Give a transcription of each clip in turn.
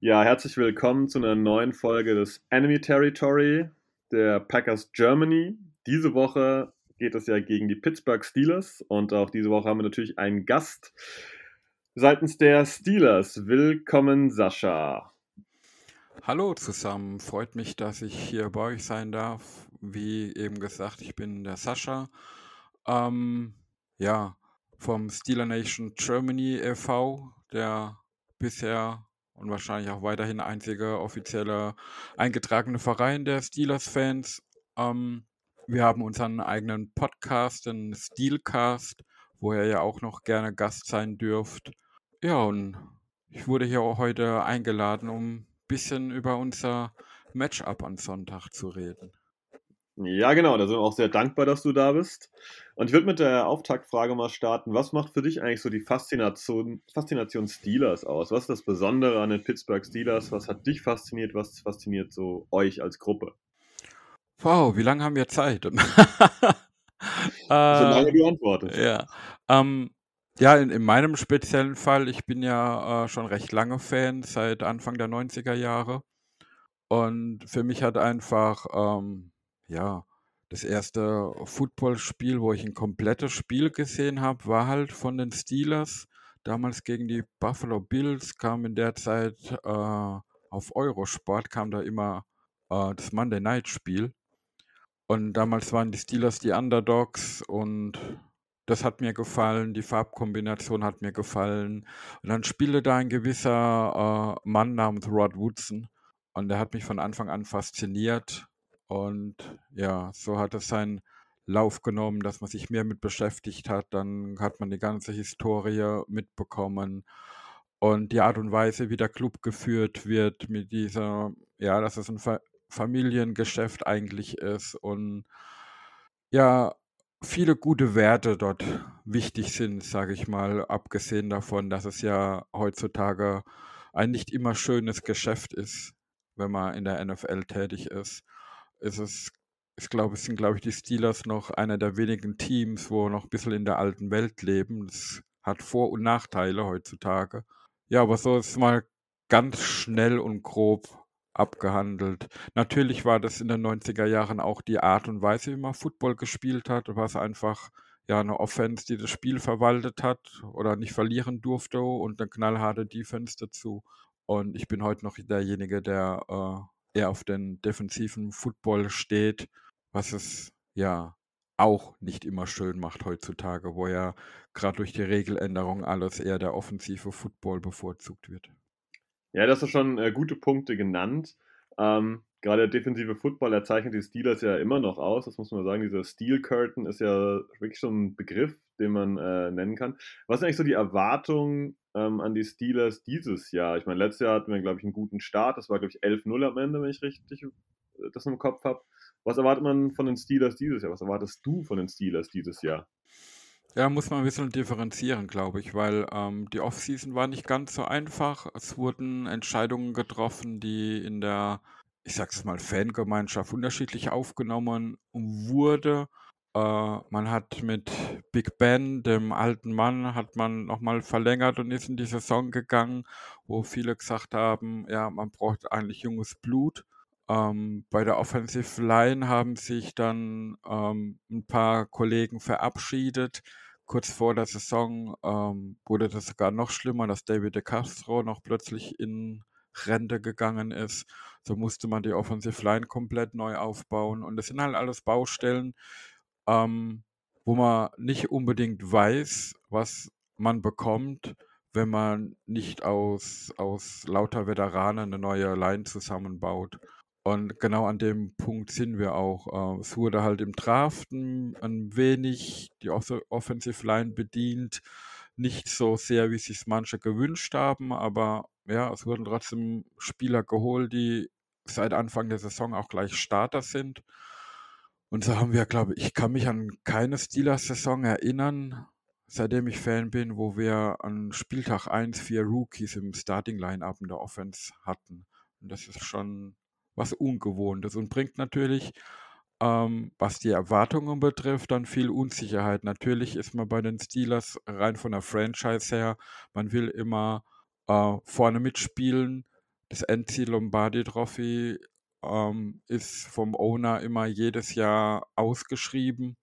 Ja, herzlich willkommen zu einer neuen Folge des Enemy Territory der Packers Germany. Diese Woche geht es ja gegen die Pittsburgh Steelers und auch diese Woche haben wir natürlich einen Gast seitens der Steelers. Willkommen, Sascha. Hallo zusammen, freut mich, dass ich hier bei euch sein darf. Wie eben gesagt, ich bin der Sascha. Ähm, ja, vom Steeler Nation Germany e.V., der bisher und wahrscheinlich auch weiterhin einzige offizielle eingetragene Verein der Steelers-Fans. Ähm, wir haben unseren eigenen Podcast, den Steelcast, wo ihr ja auch noch gerne Gast sein dürft. Ja, und ich wurde hier auch heute eingeladen, um ein bisschen über unser Matchup am Sonntag zu reden. Ja, genau, da sind wir auch sehr dankbar, dass du da bist. Und ich würde mit der Auftaktfrage mal starten. Was macht für dich eigentlich so die Faszination, Faszination Steelers aus? Was ist das Besondere an den Pittsburgh Steelers? Was hat dich fasziniert? Was fasziniert so euch als Gruppe? Wow, wie lange haben wir Zeit? Solange du antwortest. Ja, ähm, ja in, in, meinem speziellen Fall, ich bin ja äh, schon recht lange Fan, seit Anfang der 90er Jahre. Und für mich hat einfach, ähm, ja, das erste Footballspiel, wo ich ein komplettes Spiel gesehen habe, war halt von den Steelers. Damals gegen die Buffalo Bills kam in der Zeit äh, auf Eurosport, kam da immer äh, das Monday Night Spiel. Und damals waren die Steelers die Underdogs und das hat mir gefallen, die Farbkombination hat mir gefallen. Und dann spielte da ein gewisser äh, Mann namens Rod Woodson und der hat mich von Anfang an fasziniert. Und ja, so hat es seinen Lauf genommen, dass man sich mehr mit beschäftigt hat. Dann hat man die ganze Historie mitbekommen und die Art und Weise, wie der Club geführt wird, mit dieser, ja, dass es ein Fa Familiengeschäft eigentlich ist und ja, viele gute Werte dort wichtig sind, sage ich mal, abgesehen davon, dass es ja heutzutage ein nicht immer schönes Geschäft ist, wenn man in der NFL tätig ist ist es, ich glaube, es sind, glaube ich, die Steelers noch einer der wenigen Teams, wo noch ein bisschen in der alten Welt leben. Das hat Vor- und Nachteile heutzutage. Ja, aber so ist mal ganz schnell und grob abgehandelt. Natürlich war das in den 90er Jahren auch die Art und Weise, wie man Football gespielt hat. War es einfach ja eine Offense, die das Spiel verwaltet hat oder nicht verlieren durfte und eine knallharte Defense dazu. Und ich bin heute noch derjenige, der äh, eher auf den defensiven Football steht, was es ja auch nicht immer schön macht heutzutage, wo ja gerade durch die Regeländerung alles eher der offensive Football bevorzugt wird. Ja, das sind schon äh, gute Punkte genannt. Ähm, gerade der defensive Football, der zeichnet die Steelers ja immer noch aus. Das muss man sagen. Dieser Steel Curtain ist ja wirklich schon ein Begriff, den man äh, nennen kann. Was sind eigentlich so die Erwartungen ähm, an die Steelers dieses Jahr? Ich meine, letztes Jahr hatten wir, glaube ich, einen guten Start. Das war, glaube ich, 11-0 am Ende, wenn ich richtig äh, das im Kopf habe. Was erwartet man von den Steelers dieses Jahr? Was erwartest du von den Steelers dieses Jahr? Ja, muss man ein bisschen differenzieren, glaube ich, weil ähm, die Offseason war nicht ganz so einfach. Es wurden Entscheidungen getroffen, die in der, ich sag's mal, Fangemeinschaft unterschiedlich aufgenommen wurde. Äh, man hat mit Big Ben, dem alten Mann, hat man nochmal verlängert und ist in die Saison gegangen, wo viele gesagt haben, ja, man braucht eigentlich junges Blut. Ähm, bei der Offensive Line haben sich dann ähm, ein paar Kollegen verabschiedet. Kurz vor der Saison ähm, wurde das sogar noch schlimmer, dass David de Castro noch plötzlich in Rente gegangen ist. So musste man die Offensive Line komplett neu aufbauen. Und das sind halt alles Baustellen, ähm, wo man nicht unbedingt weiß, was man bekommt, wenn man nicht aus, aus lauter Veteranen eine neue Line zusammenbaut. Und genau an dem Punkt sind wir auch. Äh, es wurde halt im Draften ein wenig die Offensive Line bedient. Nicht so sehr, wie sich manche gewünscht haben, aber ja, es wurden trotzdem Spieler geholt, die seit Anfang der Saison auch gleich Starter sind. Und so haben wir, glaube ich, ich kann mich an keine Steelers-Saison erinnern, seitdem ich Fan bin, wo wir an Spieltag 1 vier Rookies im Starting-Line-Up in der Offense hatten. Und das ist schon was Ungewohntes und bringt natürlich, ähm, was die Erwartungen betrifft, dann viel Unsicherheit. Natürlich ist man bei den Steelers rein von der Franchise her, man will immer äh, vorne mitspielen. Das NC Lombardi Trophy ähm, ist vom Owner immer jedes Jahr ausgeschrieben.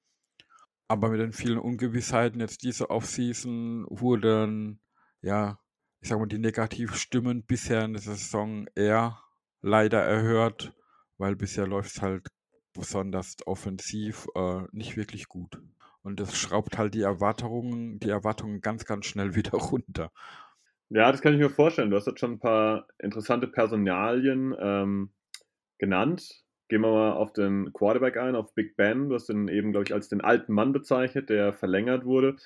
Aber mit den vielen Ungewissheiten jetzt diese Offseason wurden, ja, ich sag mal, die Negativstimmen bisher in der Saison eher leider erhört, weil bisher läuft es halt besonders offensiv äh, nicht wirklich gut. Und das schraubt halt die Erwartungen, die Erwartungen ganz, ganz schnell wieder runter. Ja, das kann ich mir vorstellen. Du hast jetzt schon ein paar interessante Personalien ähm, genannt. Gehen wir mal auf den Quarterback ein, auf Big Ben. Du hast ihn eben, glaube ich, als den alten Mann bezeichnet, der verlängert wurde.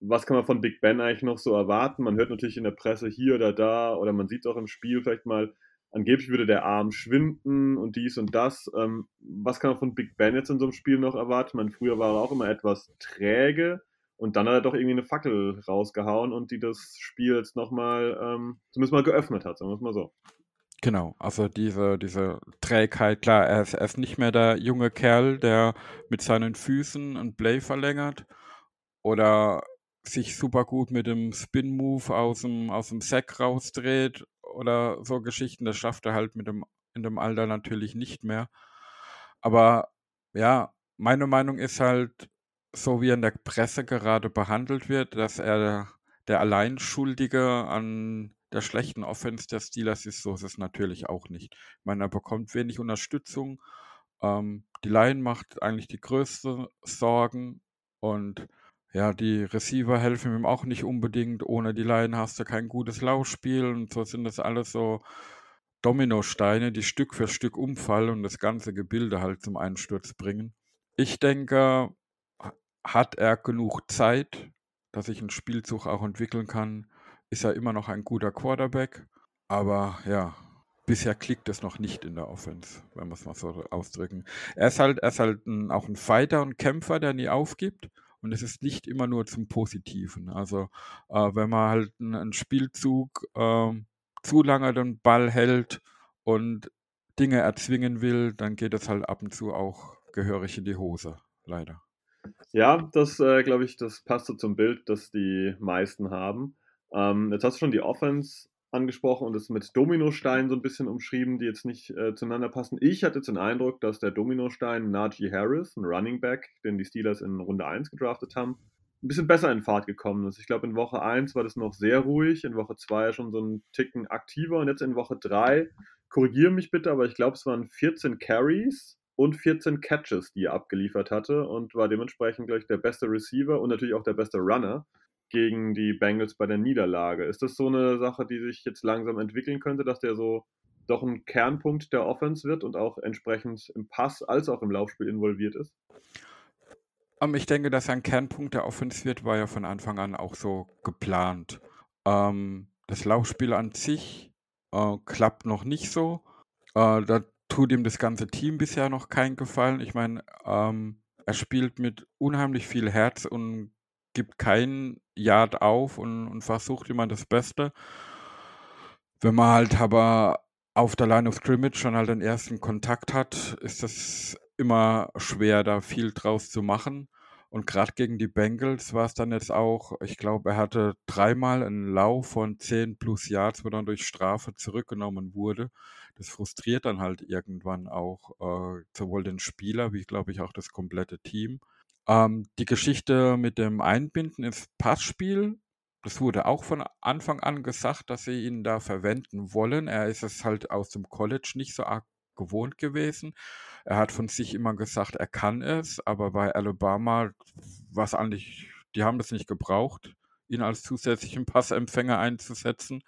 Was kann man von Big Ben eigentlich noch so erwarten? Man hört natürlich in der Presse hier oder da oder man sieht es auch im Spiel vielleicht mal, angeblich würde der Arm schwinden und dies und das. Ähm, was kann man von Big Ben jetzt in so einem Spiel noch erwarten? Man, früher war er auch immer etwas träge und dann hat er doch irgendwie eine Fackel rausgehauen und die das Spiel jetzt nochmal, ähm, zumindest mal geöffnet hat, sagen wir es mal so. Genau, also diese, diese Trägheit, klar, er ist, er ist nicht mehr der junge Kerl, der mit seinen Füßen ein Play verlängert oder sich super gut mit dem Spin-Move aus dem, aus dem Sack rausdreht oder so Geschichten. Das schafft er halt mit dem, in dem Alter natürlich nicht mehr. Aber ja, meine Meinung ist halt, so wie er in der Presse gerade behandelt wird, dass er der Alleinschuldige an der schlechten Offense der Steelers ist, so ist es natürlich auch nicht. Ich meine, er bekommt wenig Unterstützung. Ähm, die Line macht eigentlich die größten Sorgen und ja, die Receiver helfen ihm auch nicht unbedingt. Ohne die Line hast du kein gutes Laufspiel und so sind das alles so Dominosteine, die Stück für Stück umfallen und das ganze Gebilde halt zum Einsturz bringen. Ich denke, hat er genug Zeit, dass sich ein Spielzug auch entwickeln kann, ist er immer noch ein guter Quarterback. Aber ja, bisher klickt es noch nicht in der Offense, wenn wir es mal so ausdrücken. Er ist halt, er ist halt ein, auch ein Fighter und Kämpfer, der nie aufgibt. Und es ist nicht immer nur zum Positiven. Also äh, wenn man halt einen, einen Spielzug äh, zu lange den Ball hält und Dinge erzwingen will, dann geht es halt ab und zu auch gehörig in die Hose, leider. Ja, das äh, glaube ich, das passt so zum Bild, das die meisten haben. Ähm, jetzt hast du schon die Offense angesprochen und es mit Dominosteinen so ein bisschen umschrieben, die jetzt nicht äh, zueinander passen. Ich hatte jetzt den Eindruck, dass der Dominostein Najee Harris, ein Running Back, den die Steelers in Runde 1 gedraftet haben, ein bisschen besser in Fahrt gekommen ist. Ich glaube, in Woche 1 war das noch sehr ruhig, in Woche 2 schon so ein Ticken aktiver und jetzt in Woche 3, korrigiere mich bitte, aber ich glaube, es waren 14 Carries und 14 Catches, die er abgeliefert hatte und war dementsprechend gleich der beste Receiver und natürlich auch der beste Runner gegen die Bengals bei der Niederlage. Ist das so eine Sache, die sich jetzt langsam entwickeln könnte, dass der so doch ein Kernpunkt der Offense wird und auch entsprechend im Pass als auch im Laufspiel involviert ist? Um, ähm, ich denke, dass er ein Kernpunkt der Offense wird, war ja von Anfang an auch so geplant. Ähm, das Laufspiel an sich äh, klappt noch nicht so. Äh, da tut ihm das ganze Team bisher noch keinen Gefallen. Ich meine, ähm, er spielt mit unheimlich viel Herz und gibt keinen Yard auf und, und versucht immer das Beste. Wenn man halt aber auf der Line of Scrimmage schon halt den ersten Kontakt hat, ist das immer schwer, da viel draus zu machen. Und gerade gegen die Bengals war es dann jetzt auch, ich glaube, er hatte dreimal einen Lauf von 10 plus Yards, wo dann durch Strafe zurückgenommen wurde. Das frustriert dann halt irgendwann auch äh, sowohl den Spieler wie, glaube ich, auch das komplette Team. Ähm, die Geschichte mit dem Einbinden ins Passspiel, das wurde auch von Anfang an gesagt, dass sie ihn da verwenden wollen. Er ist es halt aus dem College nicht so arg gewohnt gewesen. Er hat von sich immer gesagt, er kann es, aber bei Alabama war eigentlich, die haben das nicht gebraucht, ihn als zusätzlichen Passempfänger einzusetzen.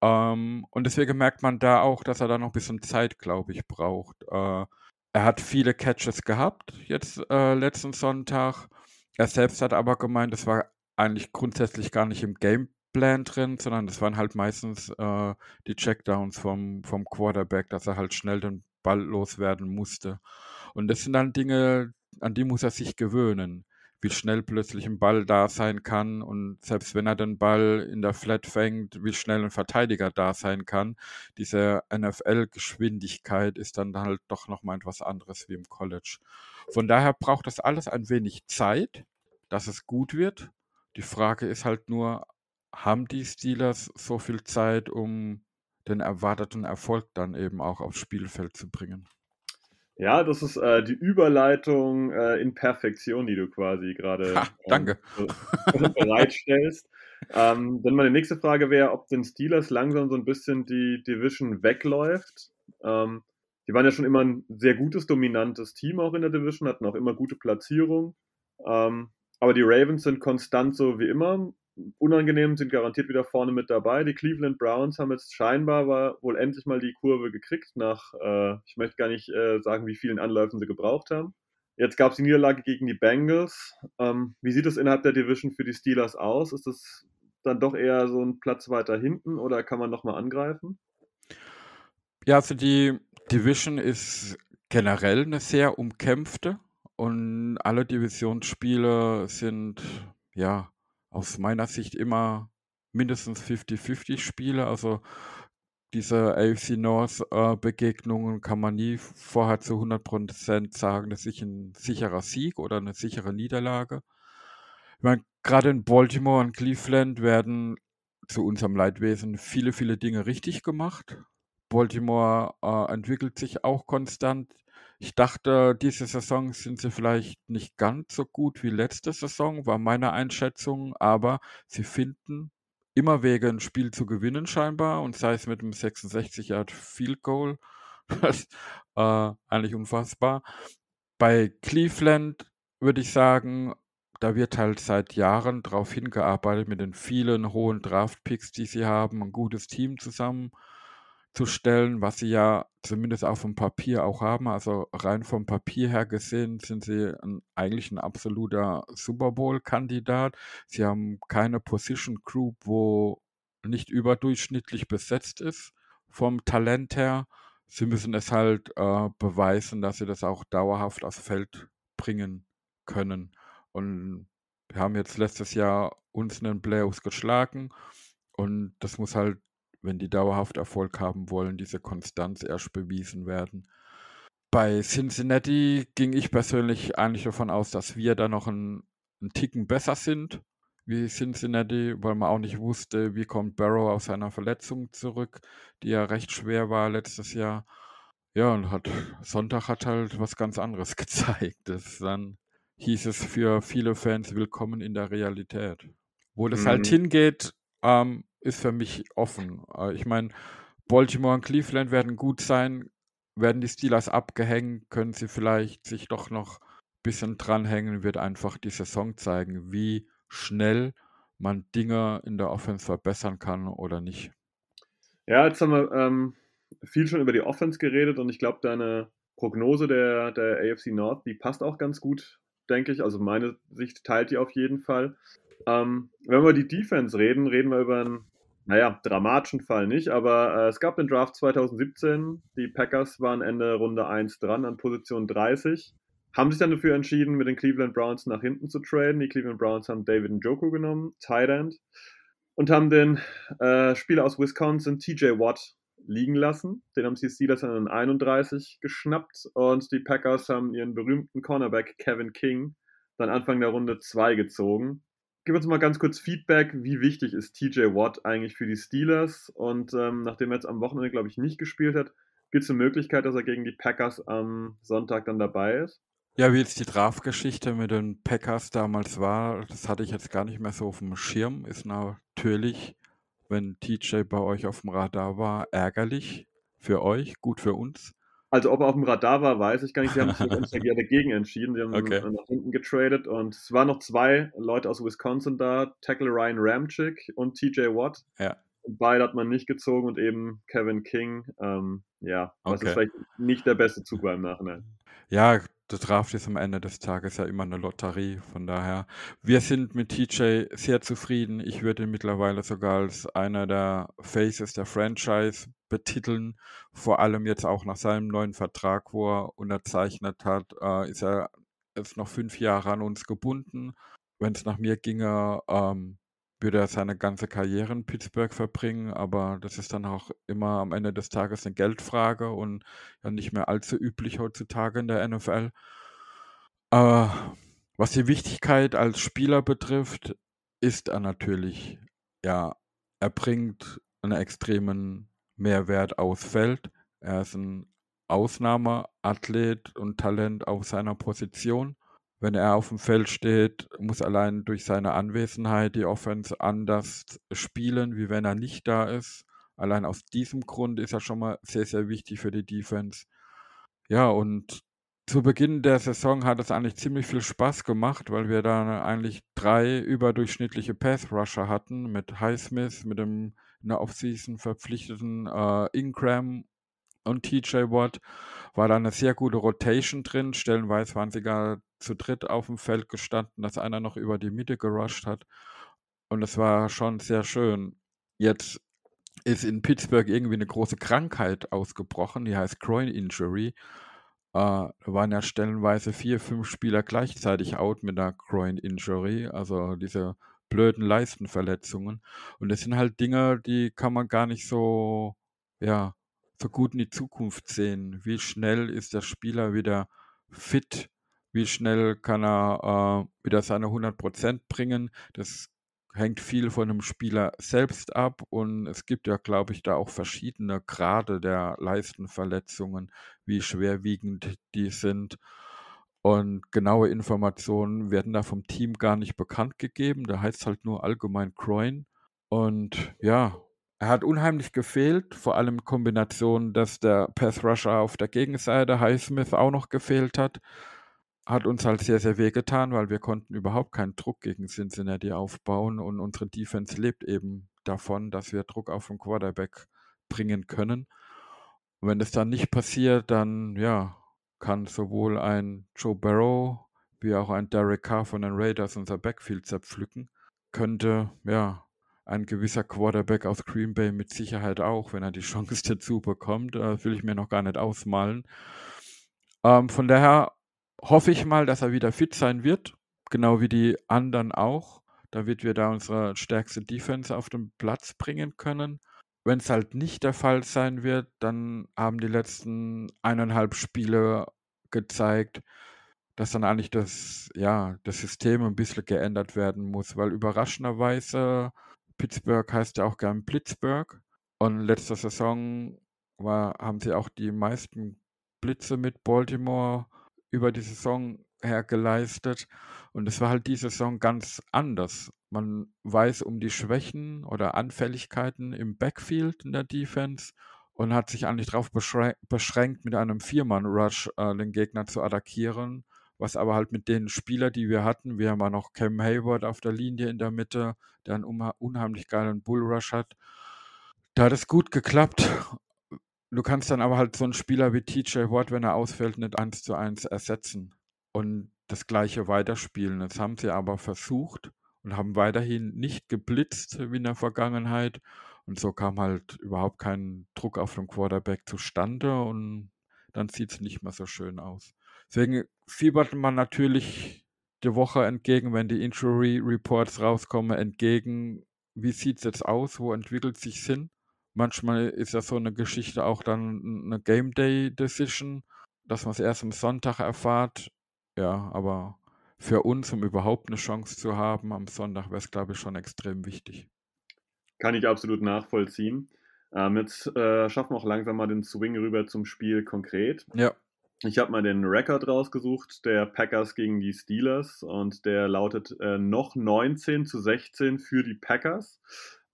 Ähm, und deswegen merkt man da auch, dass er da noch ein bisschen Zeit, glaube ich, braucht. Äh, er hat viele Catches gehabt, jetzt äh, letzten Sonntag. Er selbst hat aber gemeint, es war eigentlich grundsätzlich gar nicht im Game Gameplan drin, sondern das waren halt meistens äh, die Checkdowns vom, vom Quarterback, dass er halt schnell den Ball loswerden musste. Und das sind dann Dinge, an die muss er sich gewöhnen wie schnell plötzlich ein Ball da sein kann und selbst wenn er den Ball in der Flat fängt, wie schnell ein Verteidiger da sein kann. Diese NFL-Geschwindigkeit ist dann halt doch nochmal etwas anderes wie im College. Von daher braucht das alles ein wenig Zeit, dass es gut wird. Die Frage ist halt nur, haben die Steelers so viel Zeit, um den erwarteten Erfolg dann eben auch aufs Spielfeld zu bringen? Ja, das ist äh, die Überleitung äh, in Perfektion, die du quasi gerade ähm, bereitstellst. ähm, denn meine nächste Frage wäre, ob den Steelers langsam so ein bisschen die Division wegläuft. Ähm, die waren ja schon immer ein sehr gutes, dominantes Team auch in der Division, hatten auch immer gute Platzierung. Ähm, aber die Ravens sind konstant so wie immer unangenehm, sind garantiert wieder vorne mit dabei. Die Cleveland Browns haben jetzt scheinbar wohl endlich mal die Kurve gekriegt, nach, äh, ich möchte gar nicht äh, sagen, wie vielen Anläufen sie gebraucht haben. Jetzt gab es die Niederlage gegen die Bengals. Ähm, wie sieht es innerhalb der Division für die Steelers aus? Ist es dann doch eher so ein Platz weiter hinten oder kann man nochmal angreifen? Ja, also die Division ist generell eine sehr umkämpfte und alle Divisionsspiele sind ja aus meiner Sicht immer mindestens 50-50 Spiele. Also diese AFC North-Begegnungen äh, kann man nie vorher zu 100% sagen, das ist ein sicherer Sieg oder eine sichere Niederlage. Ich meine, gerade in Baltimore und Cleveland werden zu unserem Leidwesen viele, viele Dinge richtig gemacht. Baltimore äh, entwickelt sich auch konstant. Ich dachte, diese Saison sind sie vielleicht nicht ganz so gut wie letzte Saison, war meine Einschätzung, aber sie finden immer Wege, ein Spiel zu gewinnen scheinbar und sei es mit einem 66 Yard Field Goal. Das ist äh, eigentlich unfassbar. Bei Cleveland würde ich sagen, da wird halt seit Jahren darauf hingearbeitet mit den vielen hohen Draft-Picks, die sie haben, ein gutes Team zusammen zu stellen, was sie ja zumindest auf dem Papier auch haben. Also rein vom Papier her gesehen sind sie ein, eigentlich ein absoluter Super Bowl-Kandidat. Sie haben keine Position Group, wo nicht überdurchschnittlich besetzt ist vom Talent her. Sie müssen es halt äh, beweisen, dass sie das auch dauerhaft aufs Feld bringen können. Und wir haben jetzt letztes Jahr uns in den Playoffs geschlagen und das muss halt wenn die dauerhaft Erfolg haben wollen, diese Konstanz erst bewiesen werden. Bei Cincinnati ging ich persönlich eigentlich davon aus, dass wir da noch einen, einen Ticken besser sind wie Cincinnati, weil man auch nicht wusste, wie kommt Barrow aus seiner Verletzung zurück, die ja recht schwer war letztes Jahr. Ja, und hat, Sonntag hat halt was ganz anderes gezeigt. Das dann hieß es für viele Fans willkommen in der Realität. Wo das halt mhm. halt hingeht, ähm, ist für mich offen. Äh, ich meine, Baltimore und Cleveland werden gut sein. Werden die Steelers abgehängt, können sie vielleicht sich doch noch ein bisschen dranhängen, wird einfach die Saison zeigen, wie schnell man Dinge in der Offense verbessern kann oder nicht. Ja, jetzt haben wir ähm, viel schon über die Offense geredet und ich glaube, deine Prognose der, der AFC North, die passt auch ganz gut, denke ich. Also meine Sicht teilt die auf jeden Fall. Ähm, wenn wir über die Defense reden, reden wir über einen naja, dramatischen Fall nicht, aber äh, es gab den Draft 2017. Die Packers waren Ende Runde 1 dran an Position 30. Haben sich dann dafür entschieden, mit den Cleveland Browns nach hinten zu traden. Die Cleveland Browns haben David Njoku genommen, Tight End, und haben den äh, Spieler aus Wisconsin, TJ Watt, liegen lassen. Den haben die Steelers dann in 31 geschnappt und die Packers haben ihren berühmten Cornerback Kevin King dann Anfang der Runde 2 gezogen gib uns mal ganz kurz Feedback. Wie wichtig ist TJ Watt eigentlich für die Steelers? Und ähm, nachdem er jetzt am Wochenende, glaube ich, nicht gespielt hat, gibt es eine Möglichkeit, dass er gegen die Packers am Sonntag dann dabei ist? Ja, wie jetzt die Draftgeschichte mit den Packers damals war, das hatte ich jetzt gar nicht mehr so auf dem Schirm. Ist natürlich, wenn TJ bei euch auf dem Radar war, ärgerlich für euch, gut für uns. Also ob er auf dem Radar war, weiß ich gar nicht. Sie haben sich dagegen entschieden. Sie haben okay. nach hinten getradet und es waren noch zwei Leute aus Wisconsin da, Tackle Ryan Ramchick und TJ Watt. Ja. Beide hat man nicht gezogen und eben Kevin King. Ähm, ja, was okay. ist vielleicht nicht der beste Zug beim Nachhinein. Ja, der Draft ist am Ende des Tages ja immer eine Lotterie. Von daher, wir sind mit TJ sehr zufrieden. Ich würde ihn mittlerweile sogar als einer der Faces der Franchise betiteln. Vor allem jetzt auch nach seinem neuen Vertrag, wo er unterzeichnet hat, äh, ist er jetzt noch fünf Jahre an uns gebunden. Wenn es nach mir ginge, ähm, würde er seine ganze Karriere in Pittsburgh verbringen, aber das ist dann auch immer am Ende des Tages eine Geldfrage und ja nicht mehr allzu üblich heutzutage in der NFL. Äh, was die Wichtigkeit als Spieler betrifft, ist er natürlich, ja, er bringt einen extremen Mehrwert aufs Feld. Er ist ein Ausnahmeathlet und Talent auf seiner Position wenn er auf dem Feld steht, muss allein durch seine Anwesenheit die Offense anders spielen, wie wenn er nicht da ist. Allein aus diesem Grund ist er schon mal sehr, sehr wichtig für die Defense. Ja, und zu Beginn der Saison hat es eigentlich ziemlich viel Spaß gemacht, weil wir da eigentlich drei überdurchschnittliche Pass-Rusher hatten mit Highsmith, mit dem in der Offseason verpflichteten äh, Ingram und TJ Watt. War da eine sehr gute Rotation drin. Stellenweise waren sie gar zu dritt auf dem Feld gestanden, dass einer noch über die Mitte gerusht hat. Und es war schon sehr schön. Jetzt ist in Pittsburgh irgendwie eine große Krankheit ausgebrochen, die heißt Groin Injury. Äh, da waren ja stellenweise vier, fünf Spieler gleichzeitig out mit einer Groin Injury, also diese blöden Leistenverletzungen. Und das sind halt Dinge, die kann man gar nicht so, ja, so gut in die Zukunft sehen. Wie schnell ist der Spieler wieder fit? Wie schnell kann er äh, wieder seine 100% bringen? Das hängt viel von dem Spieler selbst ab und es gibt ja, glaube ich, da auch verschiedene Grade der Leistenverletzungen, wie schwerwiegend die sind. Und genaue Informationen werden da vom Team gar nicht bekannt gegeben. Da heißt es halt nur allgemein Groin. Und ja, er hat unheimlich gefehlt, vor allem in Kombination, dass der Path Rusher auf der Gegenseite Highsmith auch noch gefehlt hat hat uns halt sehr, sehr wehgetan, weil wir konnten überhaupt keinen Druck gegen Cincinnati aufbauen und unsere Defense lebt eben davon, dass wir Druck auf den Quarterback bringen können. Und wenn das dann nicht passiert, dann ja, kann sowohl ein Joe Barrow wie auch ein Derek Carr von den Raiders unser Backfield zerpflücken. Könnte ja ein gewisser Quarterback aus Green Bay mit Sicherheit auch, wenn er die Chance dazu bekommt. Das will ich mir noch gar nicht ausmalen. Ähm, von daher hoffe ich mal, dass er wieder fit sein wird, genau wie die anderen auch, damit wir da unsere stärkste Defense auf den Platz bringen können. Wenn es halt nicht der Fall sein wird, dann haben die letzten eineinhalb Spiele gezeigt, dass dann eigentlich das, ja, das System ein bisschen geändert werden muss, weil überraschenderweise Pittsburgh heißt ja auch gern Blitzburg und letzte Saison war, haben sie auch die meisten Blitze mit Baltimore über die Saison her geleistet. Und es war halt diese Saison ganz anders. Man weiß um die Schwächen oder Anfälligkeiten im Backfield in der Defense und hat sich eigentlich darauf beschränkt, mit einem Viermann-Rush äh, den Gegner zu attackieren. Was aber halt mit den Spielern, die wir hatten, wir haben ja noch Cam Hayward auf der Linie in der Mitte, der einen unheimlich geilen Bullrush hat. Da hat es gut geklappt Du kannst dann aber halt so einen Spieler wie TJ Watt, wenn er ausfällt, nicht eins zu eins ersetzen und das Gleiche weiterspielen. Das haben sie aber versucht und haben weiterhin nicht geblitzt wie in der Vergangenheit. Und so kam halt überhaupt kein Druck auf den Quarterback zustande und dann sieht es nicht mehr so schön aus. Deswegen fiebert man natürlich die Woche entgegen, wenn die Injury Reports rauskommen, entgegen, wie sieht es jetzt aus, wo entwickelt sich Sinn? Manchmal ist ja so eine Geschichte auch dann eine Game Day Decision, dass man es erst am Sonntag erfahrt. Ja, aber für uns, um überhaupt eine Chance zu haben am Sonntag, wäre es, glaube ich, schon extrem wichtig. Kann ich absolut nachvollziehen. Ähm, jetzt äh, schaffen wir auch langsam mal den Swing rüber zum Spiel konkret. Ja. Ich habe mal den Rekord rausgesucht, der Packers gegen die Steelers und der lautet äh, noch 19 zu 16 für die Packers.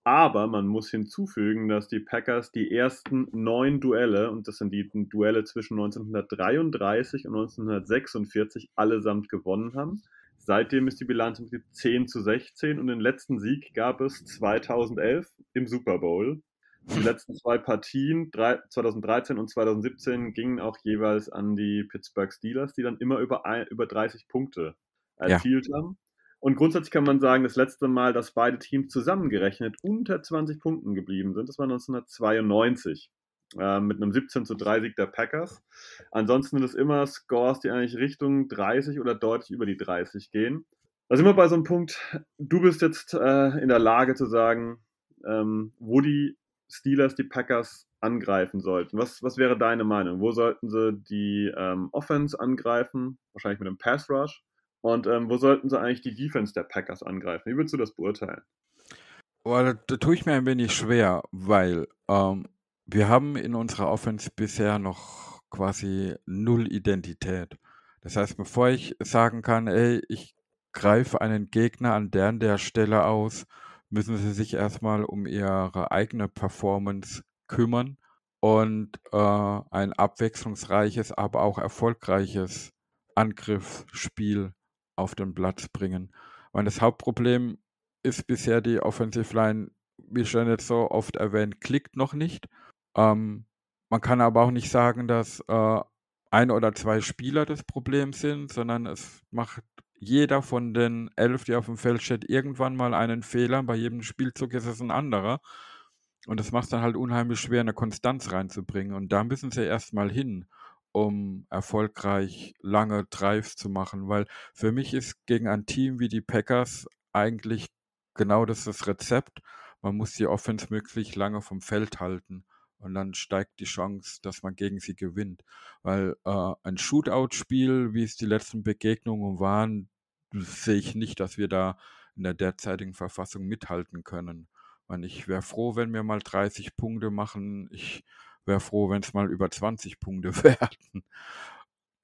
Aber man muss hinzufügen, dass die Packers die ersten neun Duelle, und das sind die Duelle zwischen 1933 und 1946, allesamt gewonnen haben. Seitdem ist die Bilanz im Prinzip 10 zu 16 und den letzten Sieg gab es 2011 im Super Bowl. Die letzten zwei Partien, 2013 und 2017, gingen auch jeweils an die Pittsburgh Steelers, die dann immer über, über 30 Punkte erzielt ja. haben. Und grundsätzlich kann man sagen, das letzte Mal, dass beide Teams zusammengerechnet unter 20 Punkten geblieben sind, das war 1992 äh, mit einem 17 zu 3 Sieg der Packers. Ansonsten sind es immer Scores, die eigentlich Richtung 30 oder deutlich über die 30 gehen. Da sind wir bei so einem Punkt, du bist jetzt äh, in der Lage zu sagen, ähm, wo die Steelers die Packers angreifen sollten. Was, was wäre deine Meinung? Wo sollten sie die ähm, Offense angreifen? Wahrscheinlich mit einem Pass Rush. Und ähm, wo sollten sie eigentlich die Defense der Packers angreifen? Wie würdest du das beurteilen? Oh, da, da tue ich mir ein wenig schwer, weil ähm, wir haben in unserer Offense bisher noch quasi null Identität. Das heißt, bevor ich sagen kann, ey, ich greife einen Gegner an der und der Stelle aus, müssen sie sich erstmal um ihre eigene Performance kümmern und äh, ein abwechslungsreiches, aber auch erfolgreiches Angriffsspiel auf den Platz bringen. Weil das Hauptproblem ist bisher die Offensive Line, wie schon jetzt so oft erwähnt, klickt noch nicht. Ähm, man kann aber auch nicht sagen, dass äh, ein oder zwei Spieler das Problem sind, sondern es macht jeder von den elf, die auf dem Feld steht, irgendwann mal einen Fehler. Bei jedem Spielzug ist es ein anderer. Und das macht es dann halt unheimlich schwer, eine Konstanz reinzubringen. Und da müssen sie erstmal hin um erfolgreich lange Drives zu machen, weil für mich ist gegen ein Team wie die Packers eigentlich genau das das Rezept. Man muss die Offense möglichst lange vom Feld halten und dann steigt die Chance, dass man gegen sie gewinnt. Weil äh, ein Shootout-Spiel, wie es die letzten Begegnungen waren, sehe ich nicht, dass wir da in der derzeitigen Verfassung mithalten können. Ich wäre froh, wenn wir mal 30 Punkte machen. Ich wäre froh, wenn es mal über 20 Punkte werden.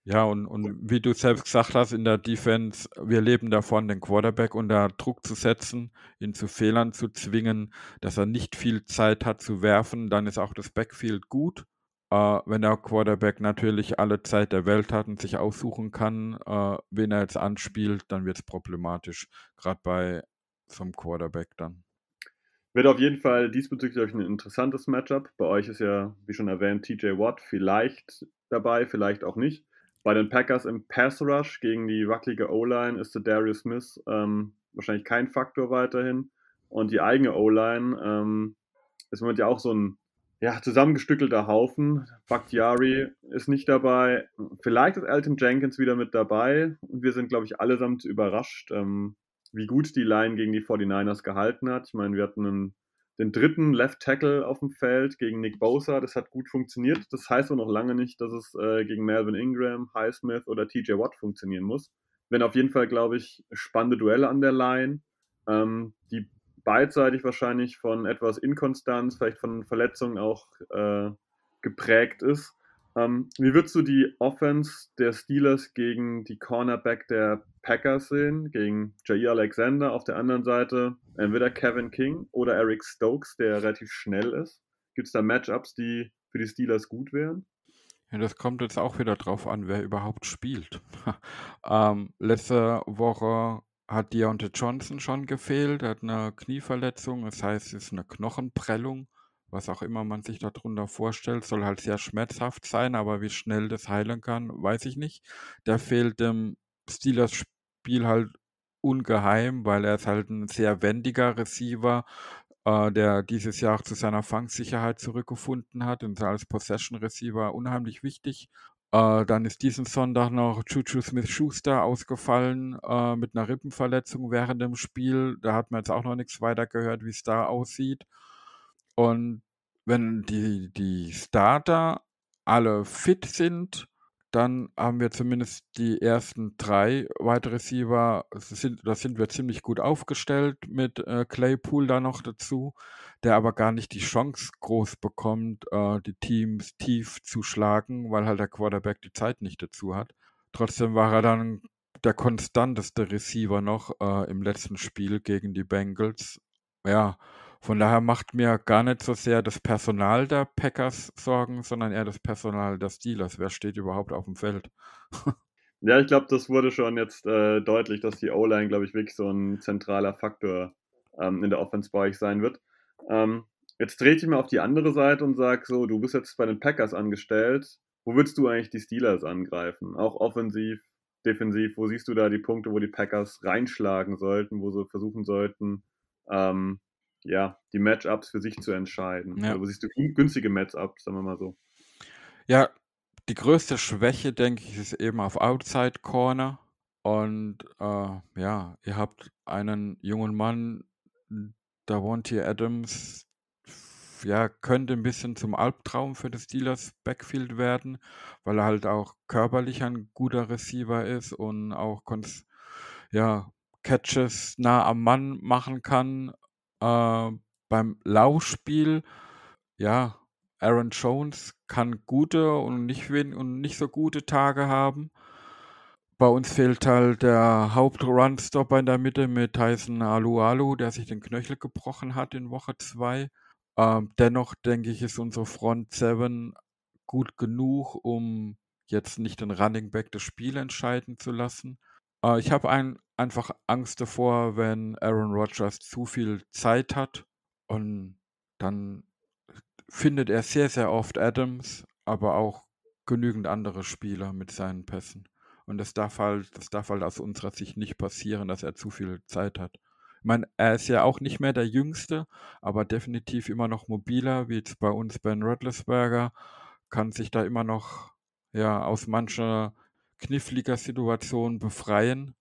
Ja, und, und wie du selbst gesagt hast, in der Defense, wir leben davon, den Quarterback unter Druck zu setzen, ihn zu Fehlern zu zwingen, dass er nicht viel Zeit hat zu werfen, dann ist auch das Backfield gut. Äh, wenn der Quarterback natürlich alle Zeit der Welt hat und sich aussuchen kann, äh, wen er jetzt anspielt, dann wird es problematisch, gerade bei so einem Quarterback dann. Wird auf jeden Fall diesbezüglich ein interessantes Matchup. Bei euch ist ja, wie schon erwähnt, TJ Watt vielleicht dabei, vielleicht auch nicht. Bei den Packers im Pass Rush gegen die wackelige O-Line ist der Darius Smith ähm, wahrscheinlich kein Faktor weiterhin. Und die eigene O-Line ähm, ist im Moment ja auch so ein ja, zusammengestückelter Haufen. Bakhtiari ist nicht dabei. Vielleicht ist Elton Jenkins wieder mit dabei. Und wir sind, glaube ich, allesamt überrascht, ähm, wie gut die Line gegen die 49ers gehalten hat. Ich meine, wir hatten einen, den dritten Left Tackle auf dem Feld gegen Nick Bosa. Das hat gut funktioniert. Das heißt aber noch lange nicht, dass es äh, gegen Melvin Ingram, Highsmith oder TJ Watt funktionieren muss. Wenn auf jeden Fall, glaube ich, spannende Duelle an der Line, ähm, die beidseitig wahrscheinlich von etwas Inkonstanz, vielleicht von Verletzungen auch äh, geprägt ist. Ähm, wie würdest du die Offense der Steelers gegen die Cornerback der Packers sehen, gegen Jair Alexander auf der anderen Seite, entweder Kevin King oder Eric Stokes, der relativ schnell ist? Gibt es da Matchups, die für die Steelers gut wären? Ja, das kommt jetzt auch wieder drauf an, wer überhaupt spielt. ähm, letzte Woche hat Deontay Johnson schon gefehlt, hat eine Knieverletzung, das heißt, es ist eine Knochenprellung was auch immer man sich darunter vorstellt, soll halt sehr schmerzhaft sein, aber wie schnell das heilen kann, weiß ich nicht. Da fehlt dem Steelers Spiel halt ungeheim, weil er ist halt ein sehr wendiger Receiver, äh, der dieses Jahr zu seiner Fangsicherheit zurückgefunden hat und als Possession Receiver unheimlich wichtig. Äh, dann ist diesen Sonntag noch Juju Smith-Schuster ausgefallen äh, mit einer Rippenverletzung während dem Spiel. Da hat man jetzt auch noch nichts weiter gehört, wie es da aussieht. Und wenn die, die Starter alle fit sind, dann haben wir zumindest die ersten drei Wide Receiver, sind, da sind wir ziemlich gut aufgestellt mit äh, Claypool da noch dazu, der aber gar nicht die Chance groß bekommt, äh, die Teams tief zu schlagen, weil halt der Quarterback die Zeit nicht dazu hat. Trotzdem war er dann der konstanteste Receiver noch äh, im letzten Spiel gegen die Bengals. Ja, von daher macht mir gar nicht so sehr das Personal der Packers Sorgen, sondern eher das Personal der Steelers. Wer steht überhaupt auf dem Feld? ja, ich glaube, das wurde schon jetzt äh, deutlich, dass die O-Line, glaube ich, wirklich so ein zentraler Faktor ähm, in der Offense bei euch sein wird. Ähm, Jetzt drehe ich mal auf die andere Seite und sage so, du bist jetzt bei den Packers angestellt. Wo würdest du eigentlich die Steelers angreifen? Auch offensiv, defensiv, wo siehst du da die Punkte, wo die Packers reinschlagen sollten, wo sie versuchen sollten, ähm, ja, die Matchups für sich zu entscheiden? Ja. Also wo siehst du günstige Matchups, sagen wir mal so? Ja, die größte Schwäche, denke ich, ist eben auf Outside Corner. Und äh, ja, ihr habt einen jungen Mann, Davonte Adams, ja, könnte ein bisschen zum Albtraum für das Steelers Backfield werden, weil er halt auch körperlich ein guter Receiver ist und auch ja, Catches nah am Mann machen kann. Äh, beim Laufspiel, ja, Aaron Jones kann gute und nicht, und nicht so gute Tage haben. Bei uns fehlt halt der Haupt-Run-Stopper in der Mitte mit Tyson Alualu, der sich den Knöchel gebrochen hat in Woche 2. Ähm, dennoch denke ich, ist unsere Front 7 gut genug, um jetzt nicht den Running Back das Spiel entscheiden zu lassen. Äh, ich habe ein, einfach Angst davor, wenn Aaron Rodgers zu viel Zeit hat und dann findet er sehr, sehr oft Adams, aber auch genügend andere Spieler mit seinen Pässen. Und das darf halt, das darf halt aus unserer Sicht nicht passieren, dass er zu viel Zeit hat. Ich meine, er ist ja auch nicht mehr der Jüngste, aber definitiv immer noch mobiler, wie jetzt bei uns Ben Roethlisberger, kann sich da immer noch ja, aus mancher kniffliger Situation befreien.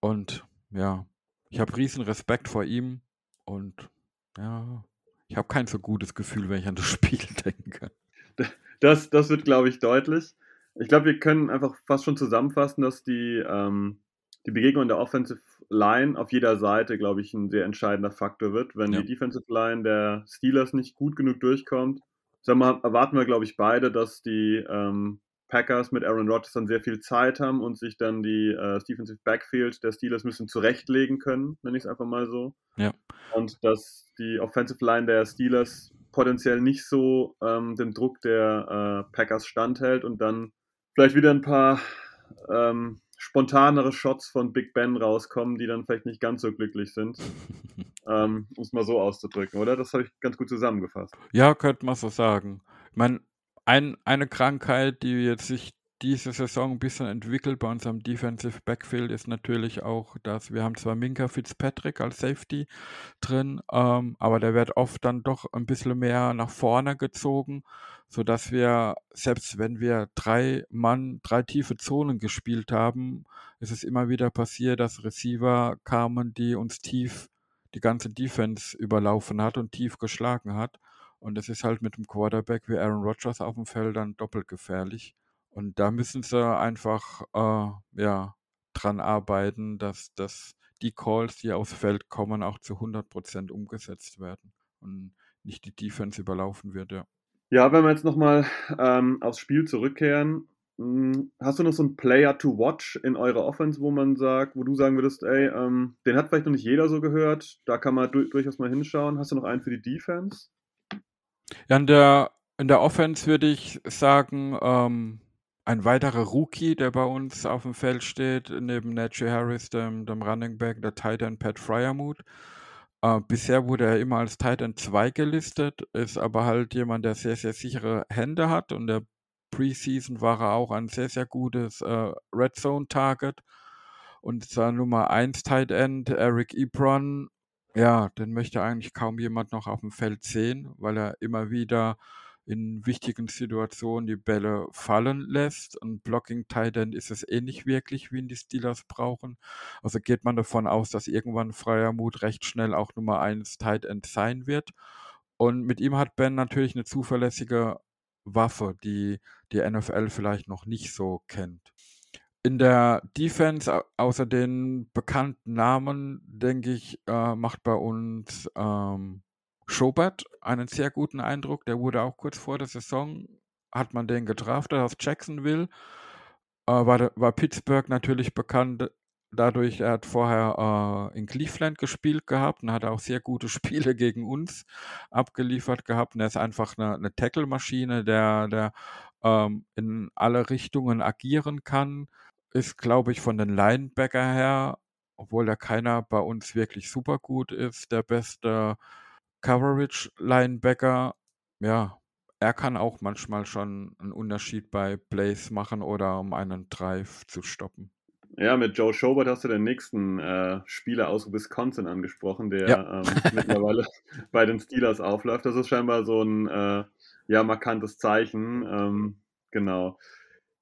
Und ja, ich habe riesen Respekt vor ihm und ja, ich habe kein so gutes Gefühl, wenn ich an das Spiel denke. Das, das wird, glaube ich, deutlich. Ich glaube, wir können einfach fast schon zusammenfassen, dass die, ähm, die Begegnung in der Offensive Line auf jeder Seite, glaube ich, ein sehr entscheidender Faktor wird. Wenn ja. die Defensive Line der Steelers nicht gut genug durchkommt, sagen wir, erwarten wir, glaube ich, beide, dass die ähm, Packers mit Aaron Rodgers dann sehr viel Zeit haben und sich dann die äh, Defensive Backfield der Steelers müssen zurechtlegen können, nenne ich es einfach mal so. Ja. Und dass die Offensive Line der Steelers potenziell nicht so ähm, dem Druck der äh, Packers standhält und dann vielleicht wieder ein paar ähm, spontanere Shots von Big Ben rauskommen, die dann vielleicht nicht ganz so glücklich sind. ähm, um es mal so auszudrücken, oder? Das habe ich ganz gut zusammengefasst. Ja, könnte man so sagen. Ich meine, ein, eine Krankheit, die jetzt sich diese Saison ein bisschen entwickelt bei unserem Defensive Backfield ist natürlich auch, dass wir haben zwar Minka Fitzpatrick als Safety drin, ähm, aber der wird oft dann doch ein bisschen mehr nach vorne gezogen, sodass wir, selbst wenn wir drei Mann, drei tiefe Zonen gespielt haben, ist es immer wieder passiert, dass Receiver kamen, die uns tief die ganze Defense überlaufen hat und tief geschlagen hat. Und das ist halt mit einem Quarterback wie Aaron Rodgers auf dem Feld dann doppelt gefährlich. Und da müssen sie einfach äh, ja, dran arbeiten, dass, dass die Calls, die aufs Feld kommen, auch zu 100% umgesetzt werden und nicht die Defense überlaufen wird. Ja, ja wenn wir jetzt nochmal ähm, aufs Spiel zurückkehren, hm, Hast du noch so einen Player to watch in eurer Offense, wo man sagt, wo du sagen würdest, ey, ähm, den hat vielleicht noch nicht jeder so gehört, da kann man du durchaus mal hinschauen. Hast du noch einen für die Defense? Ja, in der, in der Offense würde ich sagen, ähm, ein weiterer Rookie, der bei uns auf dem Feld steht, neben Najee Harris, dem, dem Running Back, der Tight End Pat Fryermuth. Äh, bisher wurde er immer als Tight End 2 gelistet, ist aber halt jemand, der sehr, sehr sichere Hände hat und der Preseason war er auch ein sehr, sehr gutes äh, Red Zone Target. Und sein Nummer 1 Tight End, Eric Ebron, ja, den möchte eigentlich kaum jemand noch auf dem Feld sehen, weil er immer wieder in wichtigen Situationen die Bälle fallen lässt. Und Blocking Tight End ist es eh nicht wirklich, wie ihn die Steelers brauchen. Also geht man davon aus, dass irgendwann Freier Mut recht schnell auch Nummer 1 Tight End sein wird. Und mit ihm hat Ben natürlich eine zuverlässige Waffe, die die NFL vielleicht noch nicht so kennt. In der Defense, außer den bekannten Namen, denke ich, äh, macht bei uns ähm, Schobert einen sehr guten Eindruck. Der wurde auch kurz vor der Saison, hat man den gedraftet aus Jacksonville. Äh, war, war Pittsburgh natürlich bekannt dadurch, er hat vorher äh, in Cleveland gespielt gehabt und hat auch sehr gute Spiele gegen uns abgeliefert gehabt. Und er ist einfach eine, eine Tackle-Maschine, der, der ähm, in alle Richtungen agieren kann. Ist, glaube ich, von den Linebacker her, obwohl er keiner bei uns wirklich super gut ist, der beste Coverage-Linebacker, ja, er kann auch manchmal schon einen Unterschied bei Plays machen oder um einen Drive zu stoppen. Ja, mit Joe Schobert hast du den nächsten äh, Spieler aus Wisconsin angesprochen, der Ja. ähm, mittlerweile bei den Steelers aufläuft. Das ist scheinbar so ein äh, ja, markantes Zeichen. Ähm, genau.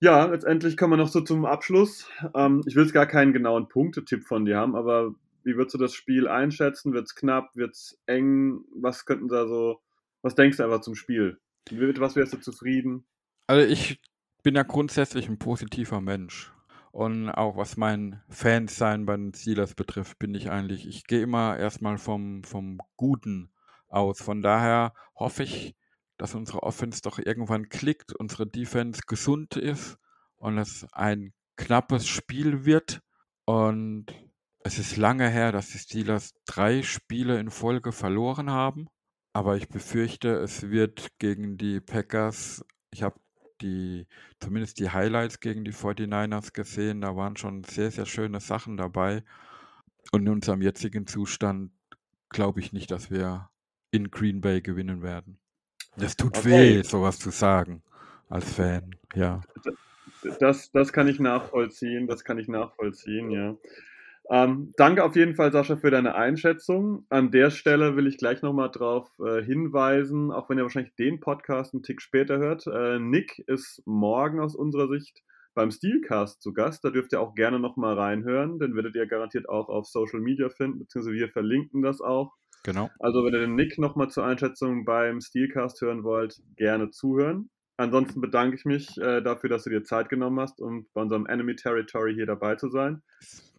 Ja, letztendlich kommen wir noch so zum Abschluss. Ähm, ich will jetzt gar keinen genauen Punktetipp von dir haben, aber wie würdest du das Spiel einschätzen? Wird es knapp? Wird es eng? Was könnten da so, was denkst du einfach zum Spiel? Mit was wärst du zufrieden? Also ich bin ja grundsätzlich ein positiver Mensch. Und auch was mein Fansein bei den Steelers betrifft, bin ich eigentlich, ich gehe immer erstmal vom, vom Guten aus. Von daher hoffe ich, dass unsere Offense doch irgendwann klickt, unsere Defense gesund ist und es ein knappes Spiel wird. Und es ist lange her, dass die Steelers drei Spiele in Folge verloren haben. Aber ich befürchte, es wird gegen die Packers, ich habe die, zumindest die Highlights gegen die 49ers gesehen, da waren schon sehr, sehr schöne Sachen dabei. Und in unserem jetzigen Zustand glaube ich nicht, dass wir in Green Bay gewinnen werden. Das tut Okay. weh, sowas zu sagen als Fan, ja. Das, das kann ich nachvollziehen, das kann ich nachvollziehen, ja. Ähm, danke auf jeden Fall, Sascha, für deine Einschätzung. An der Stelle will ich gleich nochmal drauf äh, hinweisen, auch wenn ihr wahrscheinlich den Podcast einen Tick später hört. Äh, Nick ist morgen aus unserer Sicht beim Steelcast zu Gast. Da dürft ihr auch gerne nochmal reinhören. Den werdet ihr garantiert auch auf Social Media finden, beziehungsweise wir verlinken das auch. Genau. Also, wenn ihr den Nick nochmal zur Einschätzung beim Steelcast hören wollt, gerne zuhören. Ansonsten bedanke ich mich äh, dafür, dass du dir Zeit genommen hast, um bei unserem Enemy Territory hier dabei zu sein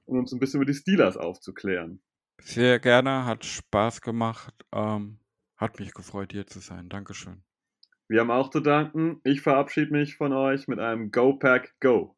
und uns ein bisschen über die Steelers aufzuklären. Sehr gerne, hat Spaß gemacht. Ähm, hat mich gefreut, hier zu sein. Dankeschön. Wir haben auch zu danken. Ich verabschiede mich von euch mit einem Go Pack Go.